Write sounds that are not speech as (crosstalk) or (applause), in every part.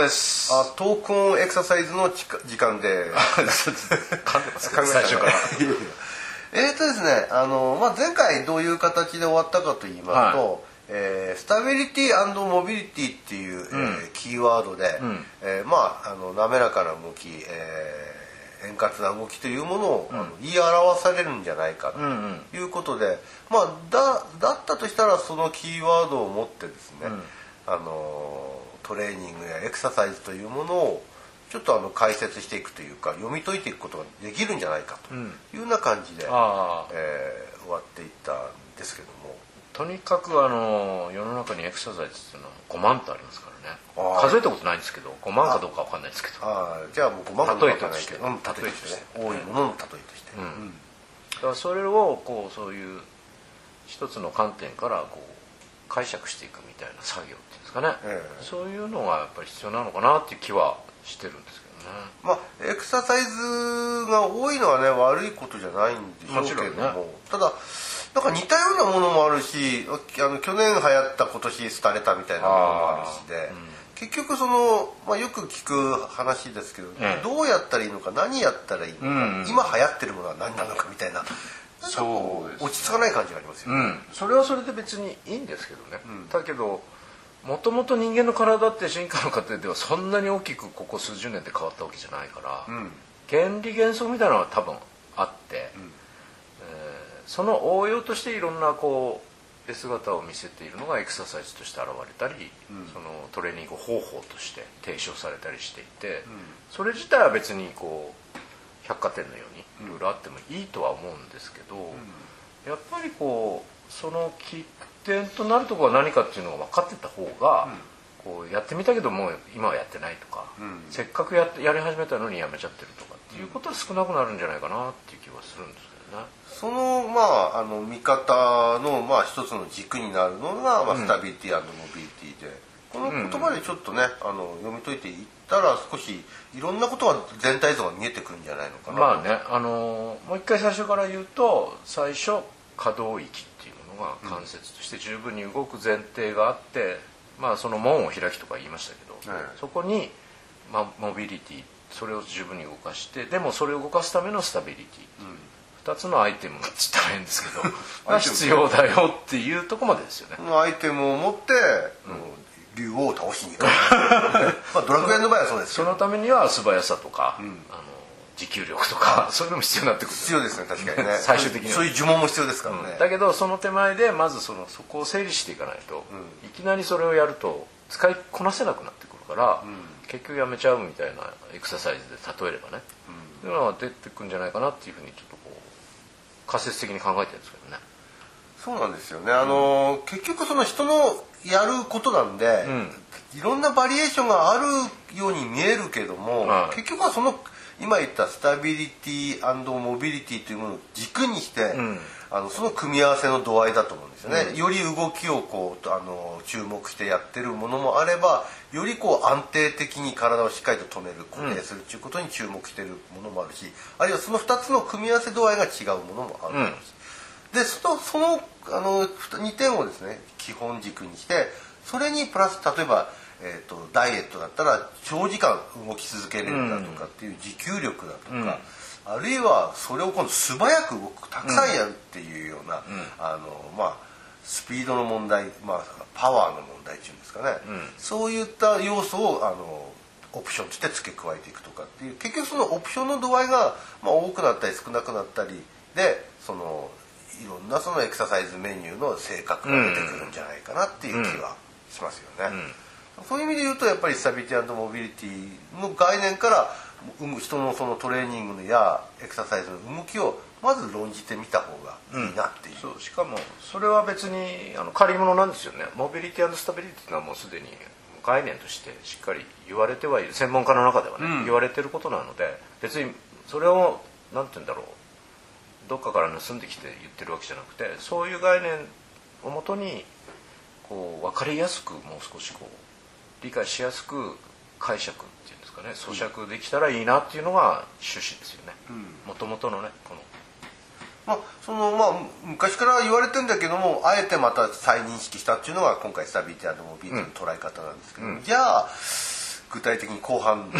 です。あトークオンエクササイズの時間で。噛んでます考え最初から。えーとですねあの、まあ、前回どういう形で終わったかと言いますと、はえースタビリティモビリティっていう、えーキーワードで、ん。えーまああの滑らかな動き、えー円滑な動きというものを、あの言い表されるんじゃないかんということで、まあだだったとしたらそのキーワードを持ってですね、あのトレーニングやエクササイズというものをちょっとあの解説していくというか読み解いていくことができるんじゃないかというような感じで、ああ。えー終わっていったんですけども。とにかくあの世の中にエクササイズっていうのは5万とありますからね。数えたことないんですけど5万かどうかわかんないですけど。ああ。じゃあもう5万例えとして。うん、例えとしてね。多いものの例えとして、ん。だからそれをこうそういう一つの観点からこう解釈していくみたいな作業っていうんですかね、ええ。そういうのがやっぱり必要なのかなっていう気はしてるんですけどね。まあエクササイズが多いのはね悪いことじゃないんでしょうけれども、ね。ただなんか似たようなものもあるしあの去年流行った今年廃れたみたいなものもあるしで、結局その、まあ、よく聞く話ですけど、ええ。どうやったらいいのか何やったらいいのか、うん。今流行ってるものは何なのかみたいなそうです。落ち着かない感じがありますよね。うん、それはそれで別にいいんですけどね、だけどもともと人間の体って進化の過程ではそんなに大きくここ数十年で変わったわけじゃないから、ん。原理原則みたいなのは多分あって、えーその応用としていろんなこう絵姿を見せているのがエクササイズとして現れたり、そのトレーニング方法として提唱されたりしていて、それ自体は別にこう百貨店のようにいろいろあってもいいとは思うんですけど、やっぱりこうその起点となるところは何かっていうのが分かってた方が、こうやってみたけどもう今はやってないとか、ん。せっかくやってやり始めたのにやめちゃってるとかっていうことは少なくなるんじゃないかなっていう気はするんですけどね。そのまああの見方のまあ一つの軸になるのが、まあ、スタビリティモビリティで、この言葉でちょっとね、あの読み解いていったら少しいろんなことが全体像が見えてくるんじゃないのかな。まあね、あのーもう一回最初から言うと最初可動域っていうものが関節として十分に動く前提があって、まあその門を開きとか言いましたけど、はい。そこに、まあ、モビリティそれを十分に動かしてでもそれを動かすためのスタビリティ、2つのアイテムがつったら変ですけど (laughs) が必要だよっていうとこまでですよね。アイテムを持って、竜王を倒しに行く。(laughs) まあドラクエの場合はそうですそのためには素早さとか、あの持久力とか (laughs) そういうのも必要になってくる。必要ですね確かにね。(laughs) 最終的には。そういう呪文も必要ですからね、だけどその手前でまずそのそこを整理していかないと、いきなりそれをやると使いこなせなくなってくるから、結局やめちゃうみたいなエクササイズで例えればね、そういうのが出てくるんじゃないかなっていうふうにちょっとこう仮説的に考えてるんですけどね。そうなんですよね。あの、結局その人のやることなんで、いろんなバリエーションがあるように見えるけども、はい。結局はその今言ったスタビリティモビリティというものを軸にして、ん。あのその組み合わせの度合いだと思うんですよね、より動きをこうあの注目してやってるものもあればよりこう安定的に体をしっかりと止める固定するっていうことに注目してるものもあるし、あるいはその2つの組み合わせ度合いが違うものもあると思うんでそのそのあの2点をですね基本軸にしてそれにプラス例えば、えー、とダイエットだったら長時間動き続けれるだとかっていう持久力だとか、あるいはそれを今度素早く動くたくさんやるっていうような、あのまあスピードの問題、まあ、パワーの問題っていうんですかね、そういった要素をあのオプションとして付け加えていくとかっていう結局そのオプションの度合いが、まあ、多くなったり少なくなったりでそのいろんなそのエクササイズメニューの性格が出てくるんじゃないかなっていう気はしますよね。そういう意味で言うとやっぱりスタビリティモビリティの概念からう人のそのトレーニングやエクササイズの動きをまず論じてみた方がいいなっていう。そうしかもそれは別にあの借り物なんですよね。モビリティスタビリティっていうのはもうすでに概念としてしっかり言われてはいる専門家の中ではね、うん。言われてることなので別にそれをなんて言うんだろうどっかから盗んできて言ってるわけじゃなくてそういう概念をもとにこう分かりやすくもう少しこう理解しやすく解釈っていうんですかね咀嚼できたらいいなっていうのが趣旨ですよね。もともとのねこの。まあそのまあ、昔から言われてんだけどもあえてまた再認識したっていうのが今回スタビリティモビリティの捉え方なんですけど、じゃあ具体的に後半ね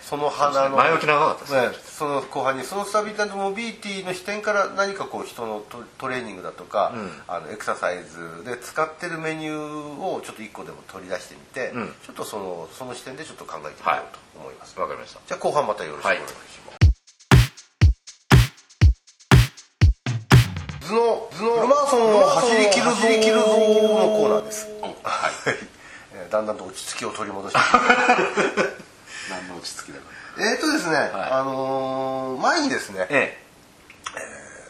その花の前置き長かったですね。ねその後半にそのスタビリティモビリティの視点から何かこう人のトトレーニングだとか、あのエクササイズで使ってるメニューをちょっと一個でも取り出してみて、うん。ちょっとそのその視点でちょっと考えてみようと思います、わかりました。じゃあ後半またよろしくお願いします、図の図のフルマラソンを走り切るぞ走り切るぞのコーナーです。はい (laughs) えーだんだんと落ち着きを取り戻して。(laughs) 何の落ち着きだかえっとですね、い。あのー前にですねえ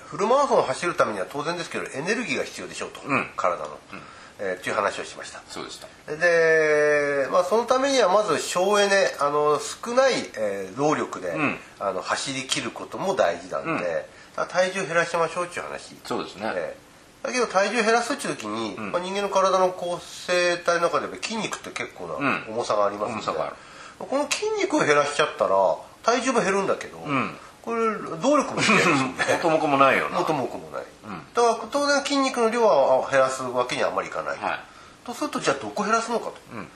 フルマラソンを走るためには当然ですけどエネルギーが必要でしょうと、うん。体の、えーっていう話をしました。えそうでした。で、まあ、そのためにはまず省エネあの少ない、えー労力で、ん。あの走り切ることも大事なんで、だから体重減らしましょうっていう話。そうですね、えーだけど体重減らすっていう時に、まあ、人間の体の構成体の中で筋肉って結構なうん。重さがありますので、重さがある。この筋肉を減らしちゃったら体重も減るんだけど、ん。これ動力も減るんですよね。元も子もないよな。元も子もない、だから当然筋肉の量は減らすわけにはあまりいかない、はい。とするとじゃあどこ減らすのかと、うん。うん。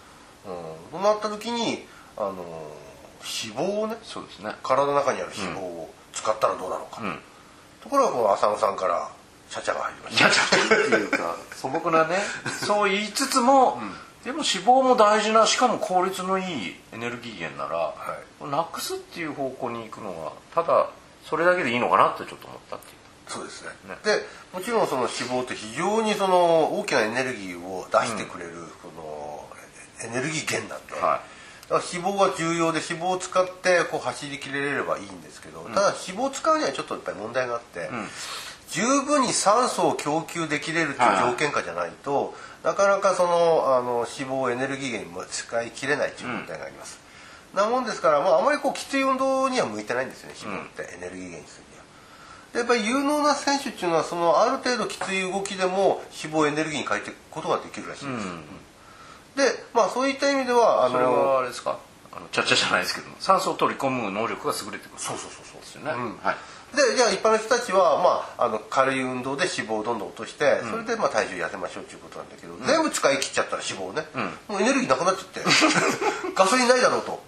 そうなった時にあの脂肪をねそうですね。体の中にある脂肪を使ったらどうなのか、うん。ところがこう浅野さんからちゃちゃが入りました。ちょっていうか素朴なねそう言いつつも、でも脂肪も大事なしかも効率のいいエネルギー源なら、なくすっていう方向に行くのがただそれだけでいいのかなってちょっと思ったっていう。そうですね。ね。でもちろんその脂肪って非常にその大きなエネルギーを出してくれる、このエネルギー源なんで、はだから脂肪が重要で脂肪を使ってこう走りきれればいいんですけど、ただ脂肪を使うにはちょっとやっぱり問題があって、十分に酸素を供給できれるという条件下じゃないと、なかなかそのあの脂肪をエネルギー源に使い切れないという問題があります、なもんですから、まあ、あまりこうきつい運動には向いてないんですよね脂肪って、エネルギー源にするには。でやっぱり有能な選手っていうのはそのある程度きつい動きでも脂肪をエネルギーに変えていくことができるらしいんです、でまあそういった意味ではあそれはのあれですか？あのちゃちゃじゃないですけど酸素を取り込む能力が優れてくるそうそうそうそうですよね、うんはい。でじゃあ一般の人たちは、まあ、あの軽い運動で脂肪をどんどん落として、それでまあ体重痩せましょうっていうことなんだけど、全部使い切っちゃったら脂肪をね、もうエネルギーなくなっちゃって (laughs) ガソリンないだろうと、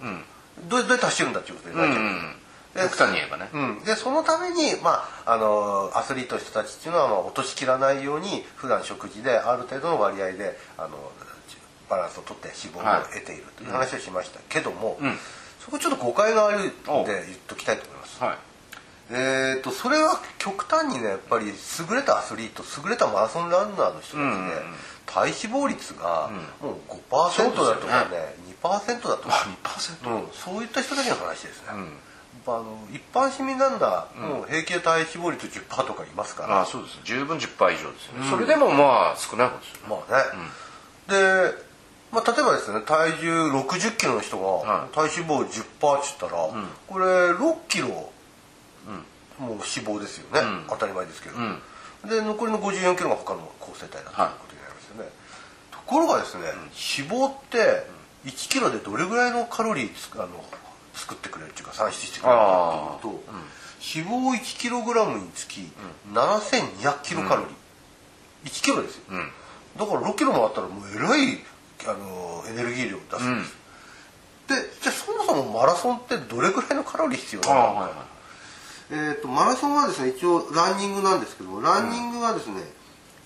どうどうやって走るんだっていうことになっちゃう、で極端に言えばね、うん、でそのために、まあ、あのアスリートの人たちっていうのは、まあ、落としきらないように普段食事である程度の割合であのバランスをとって脂肪を得ているという話をしましたけども、ん。そこちょっと誤解があるんでお言っときたいと思います。はい。えー、とそれは極端にねやっぱり優れたアスリート優れたマラソンランナーの人たちで、うんうんうん。体脂肪率がもう5%だとかね2%だとか、2%うん、そういった人たちの話ですね、あの一般市民ランナーも平均体脂肪率10%とかいますから、ああそうです十分10%以上ですよね、それでもまあ少ない方ですよね。まあね、で、まあ、例えばですね体重6 0キロの人がはい。体脂肪10%って言ったら、これ6キロもう脂肪ですよね、ん。当たり前ですけど、ん。で残りの54キロが他の構成体だということになりますよね、ところがですね、脂肪って1キロでどれぐらいのカロリーつあの作ってくれるっていうか産出してくれるかっていうと、脂肪1キログラムにつき7200キロカロリー、1キロですよ、ん。だから6キロもあったらもうえらいあのエネルギー量を出すんです、でじゃあそもそもマラソンってどれぐらいのカロリー必要なのか、はいはい。えー、とマラソンはですね一応ランニングなんですけどもランニングはですね、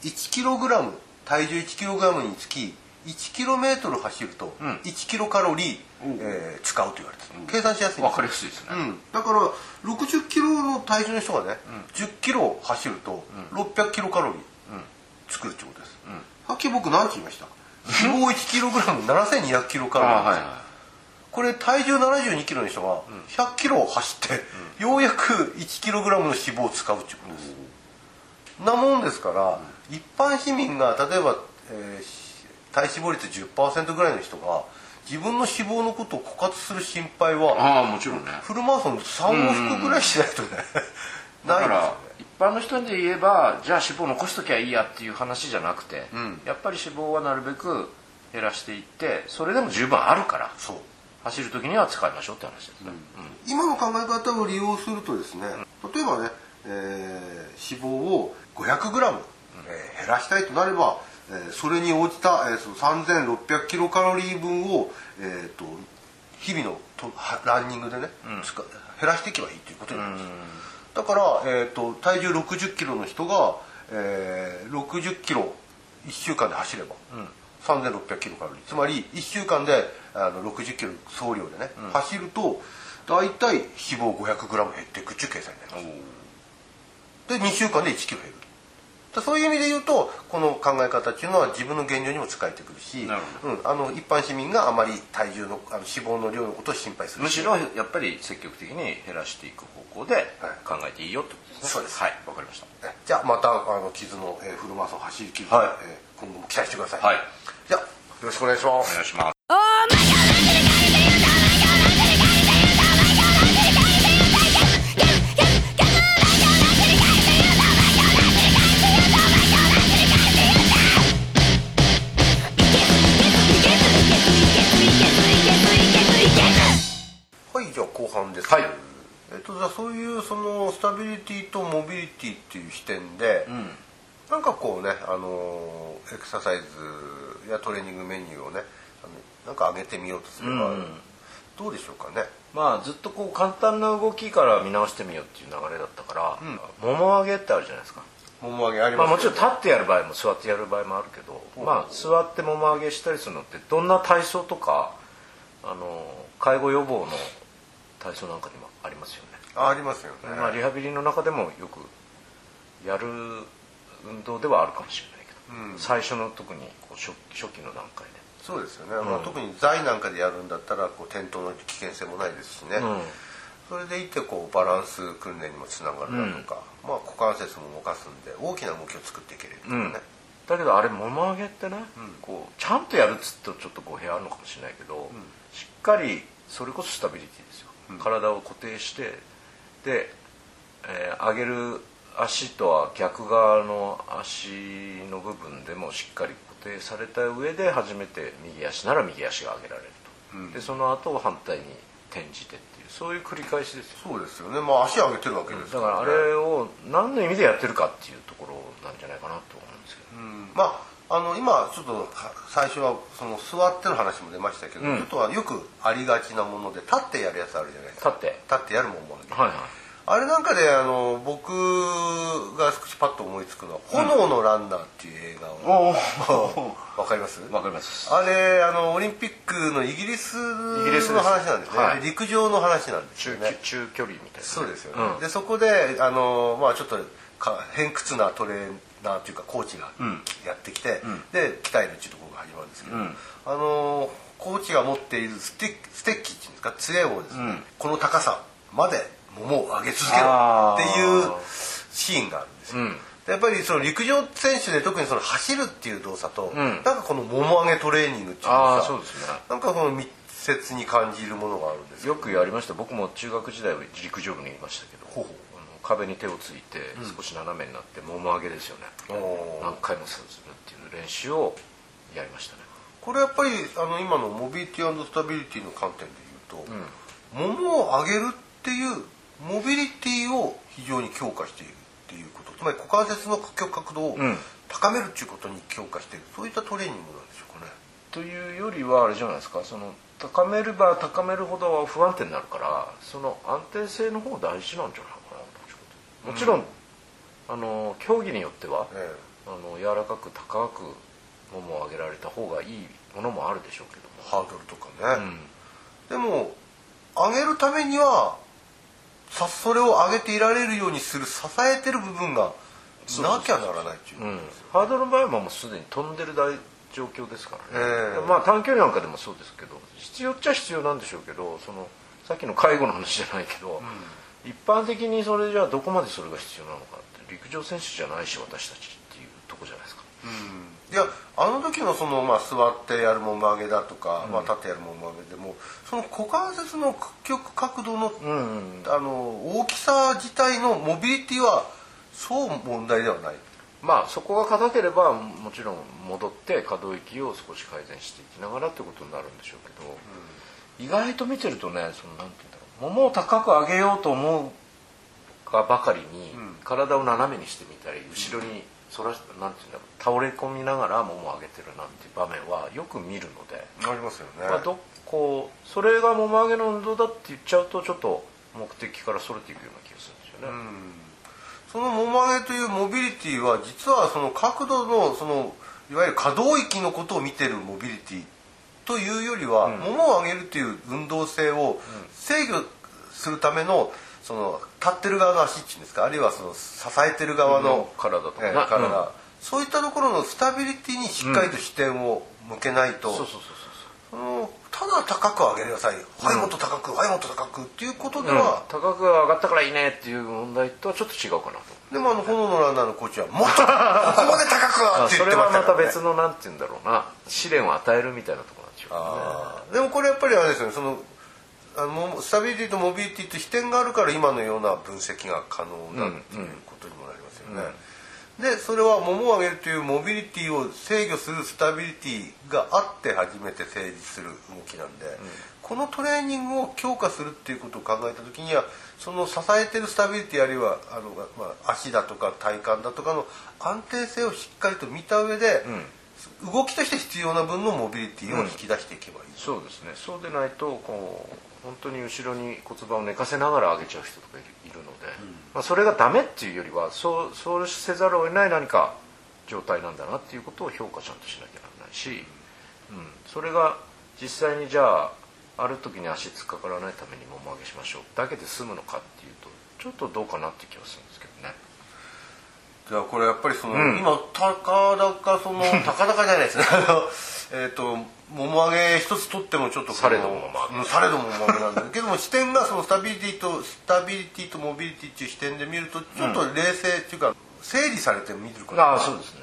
1キログラム体重1キログラムにつき1キロメートル走るとん。1キロカロリー、えー使うと言われてる、計算しやすいんですわかりやすいですね、うん、だから60キロの体重の人がね、10キロ走ると600キロカロリー作るってことです、さっき僕何て言いました？脂肪1キログラム7200キロカロリーこれ体重72キロの人が100キロ走って、ようやく1キログラムの脂肪を使うっていうことです、なもんですから、一般市民が例えば、えーし体脂肪率10%ぐらいの人が自分の脂肪のことを枯渇する心配いはああもちろんね。フルマラソン3往復ぐらいしないとねだないですよね。一般の人で言えばじゃあ脂肪残しときゃいいやっていう話じゃなくて、ん。やっぱり脂肪はなるべく減らしていってそれでも十分あるからそう。走る時には使いましょうって話ですね、今の考え方を利用するとですね、例えばね、えー脂肪を 500g、えー減らしたいとなれば、えーそれに応じた、えーその3600キロカロリー分を、えー、と日々のとはランニングでね、うん。減らしていけばいいということになるんですだから、えー、と体重6 0キロの人が、えー、6 0キロ1週間で走れば、ん。3600キロカロリー。つまり1週間であの6 0キロ総量でね、走ると大体脂肪 500g 減っていくっていう計算になります。で2週間で1キロ減る。だそういう意味で言うとこの考え方っていうのは自分の減量にも使えてくるしうん、あの一般市民があまり体重のあの脂肪の量のことを心配する。むしろやっぱり積極的に減らしていく方向で考えていいよってことですね。そうです。はい。わかりました。えじゃあまたあの傷の、えーフルマラソン走りきる、はい。えー今後も期待してください、はい。じゃあよろしくお願いします。お願いしますはい。えっとじゃあそういうそのスタビリティとモビリティっていう視点で、うん。なんかこうねあのエクササイズやトレーニングメニューをねあのなんか上げてみようとすれば、うんどうでしょうかね。まあずっとこう簡単な動きから見直してみようっていう流れだったから、もも上げってあるじゃないですか。もも上げありまあ、ますもちろん立ってやる場合も座ってやる場合もあるけど、まあ、座ってもも上げしたりするのってどんな体操とかあの介護予防の体操なんかにもありますよね、あありますよね、まあ、リハビリの中でもよくやる運動ではあるかもしれないけど、うん。最初の特にこう初初期の段階で、そうですよね、まあ、特に座位なんかでやるんだったらこう転倒の危険性もないですしね、うん。それでいてこうバランス訓練にもつながるだとか、まあ、股関節も動かすんで大きな動きを作っていけれるとかね、うん。だけどあれもも上げってね、こうちゃんとやるっつうとちょっと語弊あるのかもしれないけど、しっかりそれこそスタビリティですよ、体を固定してで、えー上げる足とは逆側の足の部分でもしっかり固定された上で初めて右足なら右足が上げられると、でその後反対に転じてっていうそういう繰り返しですよ。そうですよね。まあ足上げてるわけですだからあれを何の意味でやってるかっていうところなんじゃないかなと思うんですけど、うん。まああの今ちょっとは最初はその座っての話も出ましたけど、うん。ちょっとはよくありがちなもので立ってやるやつあるじゃないですか立って。立ってやるもんもあるはいはい。あれなんかであの僕が少しパッと思いつくのは「炎のランナー」っていう映画を、わかります？わかります。あれあのオリンピックのイギリスの話なんですね、はい。で陸上の話なんです中よね。中距離みたいな。そうですよね、うん。でそこであのまあちょっとか偏屈なトレーナーというかコーチがうん。やってきて、ん。で鍛えるっていうところが始まるんですけど、うん。あのコーチが持っているステッステッキっていうんですか杖をですね、うん。この高さまで桃を上げ続けろっていうシーンがあるんですよ、やっぱりその陸上選手で特にその走るっていう動作と、ん。なんかこの桃上げトレーニングっていうのがね。なんかこの密接に感じるものがあるんですよくやりました。僕も中学時代は陸上部にいましたけど。ほうほう壁に手をついて少し斜めになってもも上げですよね、おー。何回もするっていう練習をやりましたね。これやっぱりあの今のモビリティスタビリティの観点で言うと、桃を上げるっていうモビリティを非常に強化しているっていうこと。つまり股関節の角度をうん。高めるっていうことに強化している。そういったトレーニングなんでしょうかね。というよりはあれじゃないですか。その高めれば高めるほど不安定になるからその安定性の方が大事なんじゃない？かなどっちかというともちろん、あの競技によっては、えあの柔らかく高くももを上げられた方がいいものもあるでしょうけども。ハードルとかね、うん。でも上げるためにはさそれを上げていられるようにする支えてる部分がなきゃならないっていうハードルの場合はもうすでに飛んでる大状況ですからね、ええ。まあ短距離なんかでもそうですけど必要っちゃ必要なんでしょうけどそのさっきの介護の話じゃないけど、一般的にそれじゃあどこまでそれが必要なのかって陸上選手じゃないし私たちっていうとこじゃないですか。いやあの時のその、まあ、座ってやるもも上げだとか、まあ、立ってやるもも上げでもその股関節の屈曲角度の,、うんあの大きさ自体のモビリティはそう問題ではない。まあそこが硬ければもちろん戻って可動域を少し改善していきながらってことになるんでしょうけど、意外と見てるとねそのなんて言うんだろうももを高く上げようと思うがばかりに、ん。体を斜めにしてみたり後ろにそらしなんて言うんだろう倒れ込みながらももを上げてるなんていう場面はよく見るので、ありますよね。まあ、どこうそれがもも上げの運動だって言っちゃうとちょっと目的からそれていくような気がするんですよね、そのもも上げというモビリティは実はその角度のそのいわゆる可動域のことを見てるモビリティというよりは、うん。を上げるという運動性を制御するためのその立ってる側の足っていうんですか？あるいはその支えてる側の、体とか体、うん。そういったところのスタビリティにしっかりと視点を向けないと、ただ高く上げなさい、はいもっと高くはいもっと高くっていうことでそう、うん。は、高く上がったからいいねっていう問題とはちょっと違うかなと。でもあの炎のランナーのコーチはもっと (laughs) ここまで高くって言ってあそれはましたから、ね、また別のなんて言うんだろうな。試練を与えるみたいなとこしょうあー。でもこれやっぱりあれですよね。そのあのもスタビリティとモビリティと視点があるから今のような分析が可能だっていうことにもなりますよね。でそれはももを上げるというモビリティを制御するスタビリティがあって初めて成立する動きなんで、このトレーニングを強化するっていうことを考えた時にはその支えてるスタビリティあるいはあの、まあ、足だとか体幹だとかの安定性をしっかりと見た上で、動きとして必要な分のモビリティを引き出していけばいい。そうですね。そうでないとこう本当に後ろに骨盤を寝かせながら上げちゃう人とかいるので、まあ、それがダメっていうよりはそうそうせざるを得ない何か状態なんだなっていうことを評価ちゃんとしなきゃならないし、うん、それが実際にじゃあある時に足突っかからないためにもも上げしましょう。だけで済むのかっていうとちょっとどうかなって気はするんですけどね。じゃあこれやっぱりその、うん。今たかだかその (laughs) たかだかじゃないですね。あのえっともも上げ一つ取ってもちょっとされどもされどももも上げなんだけども視点がそのスタビリティとスタビリティとモビリティっていう視点で見るとちょっと冷静っていうか整理されて見ることが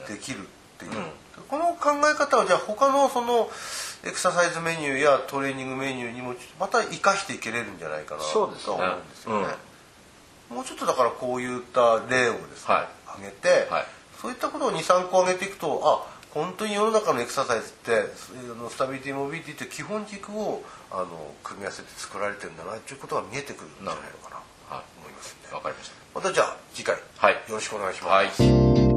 できるっていう、うん。この考え方はじゃあ他のそのエクササイズメニューやトレーニングメニューにもまた生かしていけれるんじゃないかなとは思うんですよね。もうちょっとだからこういった例をですね、はい挙げて、はい。そういったことを23個挙げていくとあ本当に世の中のエクササイズってスタビリティモビリティって基本軸をあの組み合わせて作られてるんだなということが見えてくるんじゃないのかなとは思いますね。い、わかりましまたじゃあ次回、はい。よろしくお願いします、た。はい